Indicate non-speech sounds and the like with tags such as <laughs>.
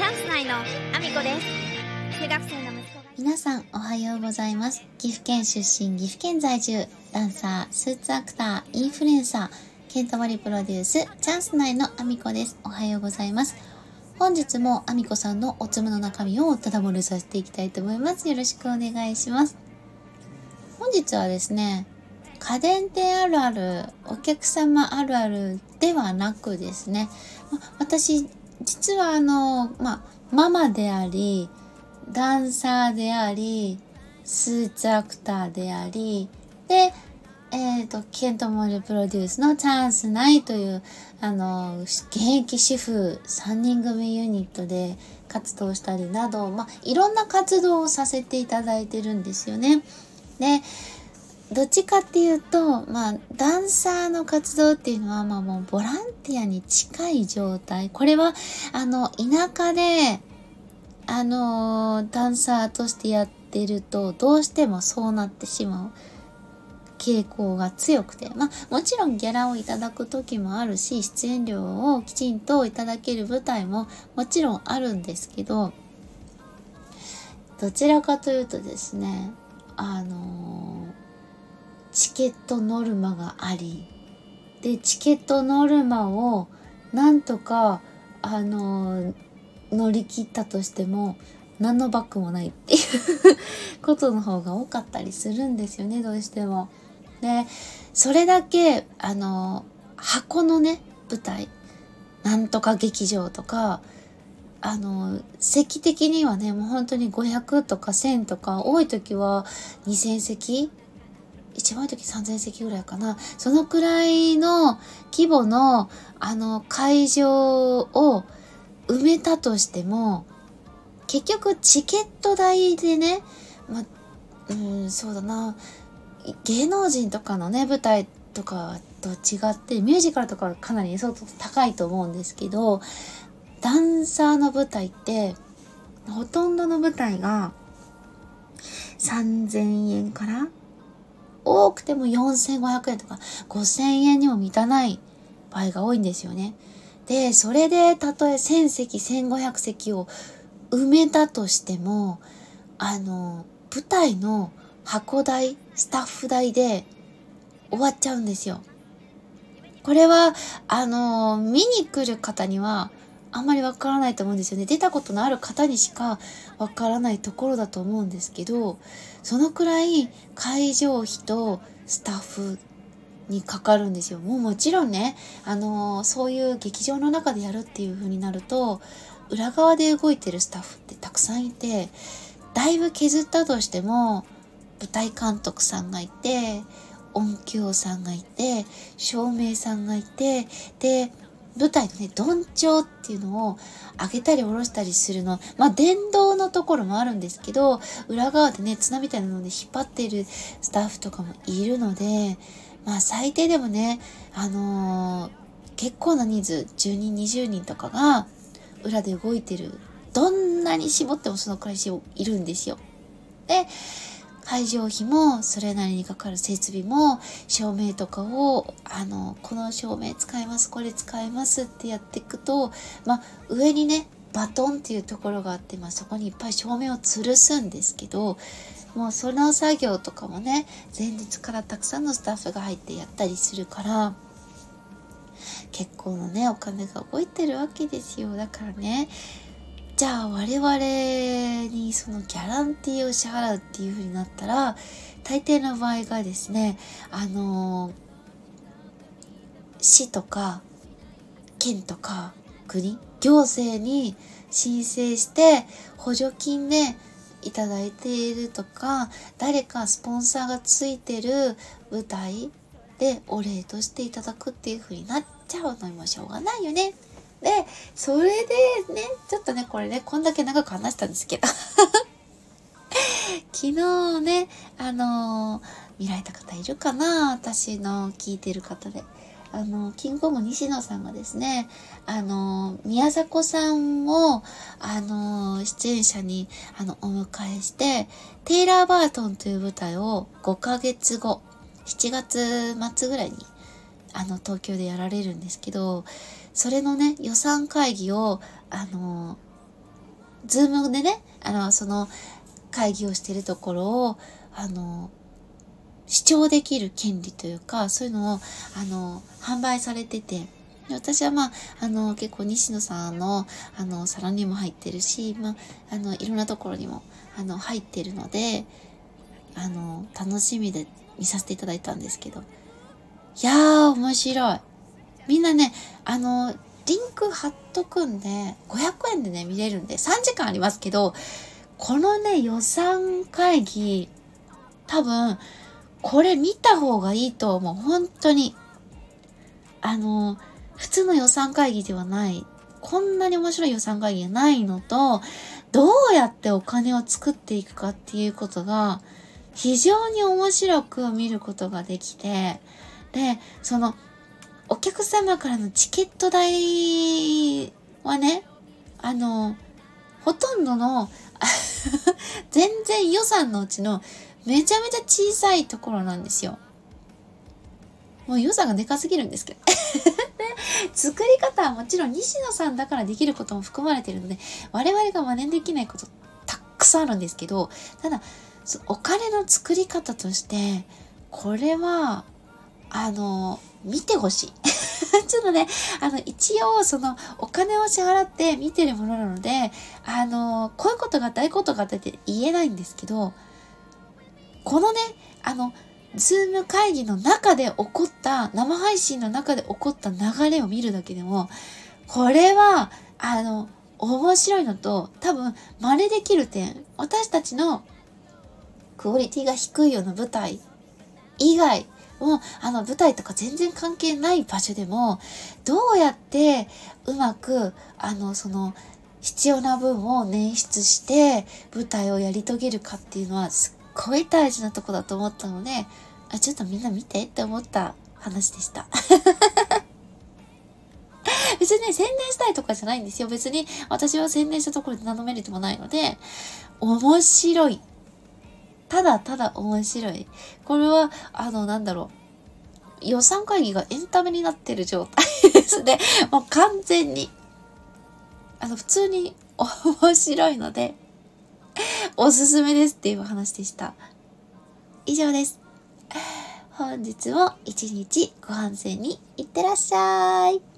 チャンス内のアミコです。中学生の息子が。皆さんおはようございます。岐阜県出身岐阜県在住ダンサースーツアクターインフルエンサーケントマリプロデュースチャンス内のアミコです。おはようございます。本日もアミコさんのおつむの中身をただ漏れさせていきたいと思います。よろしくお願いします。本日はですね家電店あるあるお客様あるあるではなくですね私実はあのまあママでありダンサーであり、スーツアクターであり、で、えっ、と、ケントモールプロデュースのチャンスないという、あの、現役主婦3人組ユニットで活動したりなど、まあ、いろんな活動をさせていただいてるんですよね。で、どっちかっていうと、まあ、ダンサーの活動っていうのは、まあもうボランティアに近い状態。これは、あの、田舎で、あのダンサーとしてやってるとどうしてもそうなってしまう傾向が強くてまあもちろんギャラをいただく時もあるし出演料をきちんといただける舞台ももちろんあるんですけどどちらかというとですねあのチケットノルマがありでチケットノルマをなんとかあの乗り切ったとしても何のバッグもないっていう <laughs> ことの方が多かったりするんですよねどうしても。でそれだけあの箱のね舞台なんとか劇場とかあの席的にはねもう本当に500とか1000とか多い時は2000席一番多い時3000席ぐらいかな。そのくらいの規模のあの会場を埋めたとしても結局チケット代でね、まうん、そうだな。芸能人とかのね舞台とかと違ってミュージカルとかはかなり相当高いと思うんですけどダンサーの舞台ってほとんどの舞台が3000円から多くても4500円とか5000円にも満たない場合が多いんですよね。で、それでたとえ1000席、1500席を埋めたとしても、あの、舞台の箱代、スタッフ代で終わっちゃうんですよ。これは、あの、見に来る方にはあんまりわからないと思うんですよね。出たことのある方にしかわからないところだと思うんですけど、そのくらい会場費とスタッフにかかるんですよ。もうもちろんね、あの、そういう劇場の中でやるっていう風になると、裏側で動いてるスタッフってたくさんいて、だいぶ削ったとしても、舞台監督さんがいて、音響さんがいて、照明さんがいて、で、舞台のね、どんちょうっていうのを上げたり下ろしたりするの。まあ、電動のところもあるんですけど、裏側でね、綱みたいなので引っ張っているスタッフとかもいるので、まあ最低でもね、あのー、結構な人数、10人、20人とかが裏で動いてる。どんなに絞ってもそのくらいいるんですよ。で、会場費もそれなりにかかる設備も照明とかをあのこの照明使いますこれ使いますってやっていくとまあ上にねバトンっていうところがあって、まあ、そこにいっぱい照明を吊るすんですけどもうその作業とかもね前日からたくさんのスタッフが入ってやったりするから結構のねお金が動いてるわけですよ。だからねじゃあ我々にそのギャランティーを支払うっていう風になったら大抵の場合がですねあの市とか県とか国行政に申請して補助金でいただいているとか誰かスポンサーがついてる舞台でお礼としていただくっていう風になっちゃうのにもしょうがないよね。で、それでね、ちょっとね、これね、こんだけ長く話したんですけど <laughs> 昨日ね、あのー、見られた方いるかな私の聞いてる方で。あの、キングコング西野さんがですね、あの、宮迫さんを、あの、出演者に、あの、お迎えして、テイラー・バートンという舞台を5ヶ月後、7月末ぐらいに、あの、東京でやられるんですけど、それのね、予算会議を、あの、ズームでね、あの、その会議をしてるところを、あの、視聴できる権利というか、そういうのを、あの、販売されてて、私はまあ、あの、結構西野さんの、あの、皿にも入ってるし、まあ、あの、いろんなところにも、あの、入ってるので、あの、楽しみで見させていただいたんですけど。いやー、面白い。みんなね、あの、リンク貼っとくんで、500円でね、見れるんで、3時間ありますけど、このね、予算会議、多分、これ見た方がいいと思う。本当に。あの、普通の予算会議ではない。こんなに面白い予算会議がないのと、どうやってお金を作っていくかっていうことが、非常に面白く見ることができて、で、その、お客様からのチケット代はね、あの、ほとんどの <laughs> 全然予算のうちのめちゃめちゃ小さいところなんですよ。もう予算がでかすぎるんですけど。<laughs> 作り方はもちろん西野さんだからできることも含まれているので、我々が真似できないことたくさんあるんですけど、ただ、お金の作り方として、これは、あの、見てほしい。<laughs> ちょっとね、あの、一応、その、お金を支払って見てるものなので、あの、こういうことがあった、ああいうことがあったって言えないんですけど、このね、あの、ズーム会議の中で起こった、生配信の中で起こった流れを見るだけでも、これは、あの、面白いのと、多分、真似できる点、私たちのクオリティが低いような舞台以外もう、あの、舞台とか全然関係ない場所でも、どうやってうまく、あの、その、必要な分を捻出して舞台をやり遂げるかっていうのはすっごい大事なとこだと思ったので、あ、ちょっとみんな見てって思った話でした。<laughs> 別にね、宣伝したいとかじゃないんですよ。別に私は宣伝したところで何のメリットもないので、面白い。ただただ面白い。これは、あの、なんだろう。予算会議がエンタメになってる状態 <laughs> ですね。もう完全に。あの、普通に面白いので、おすすめですっていう話でした。以上です。本日も一日ご飯戦にいってらっしゃい。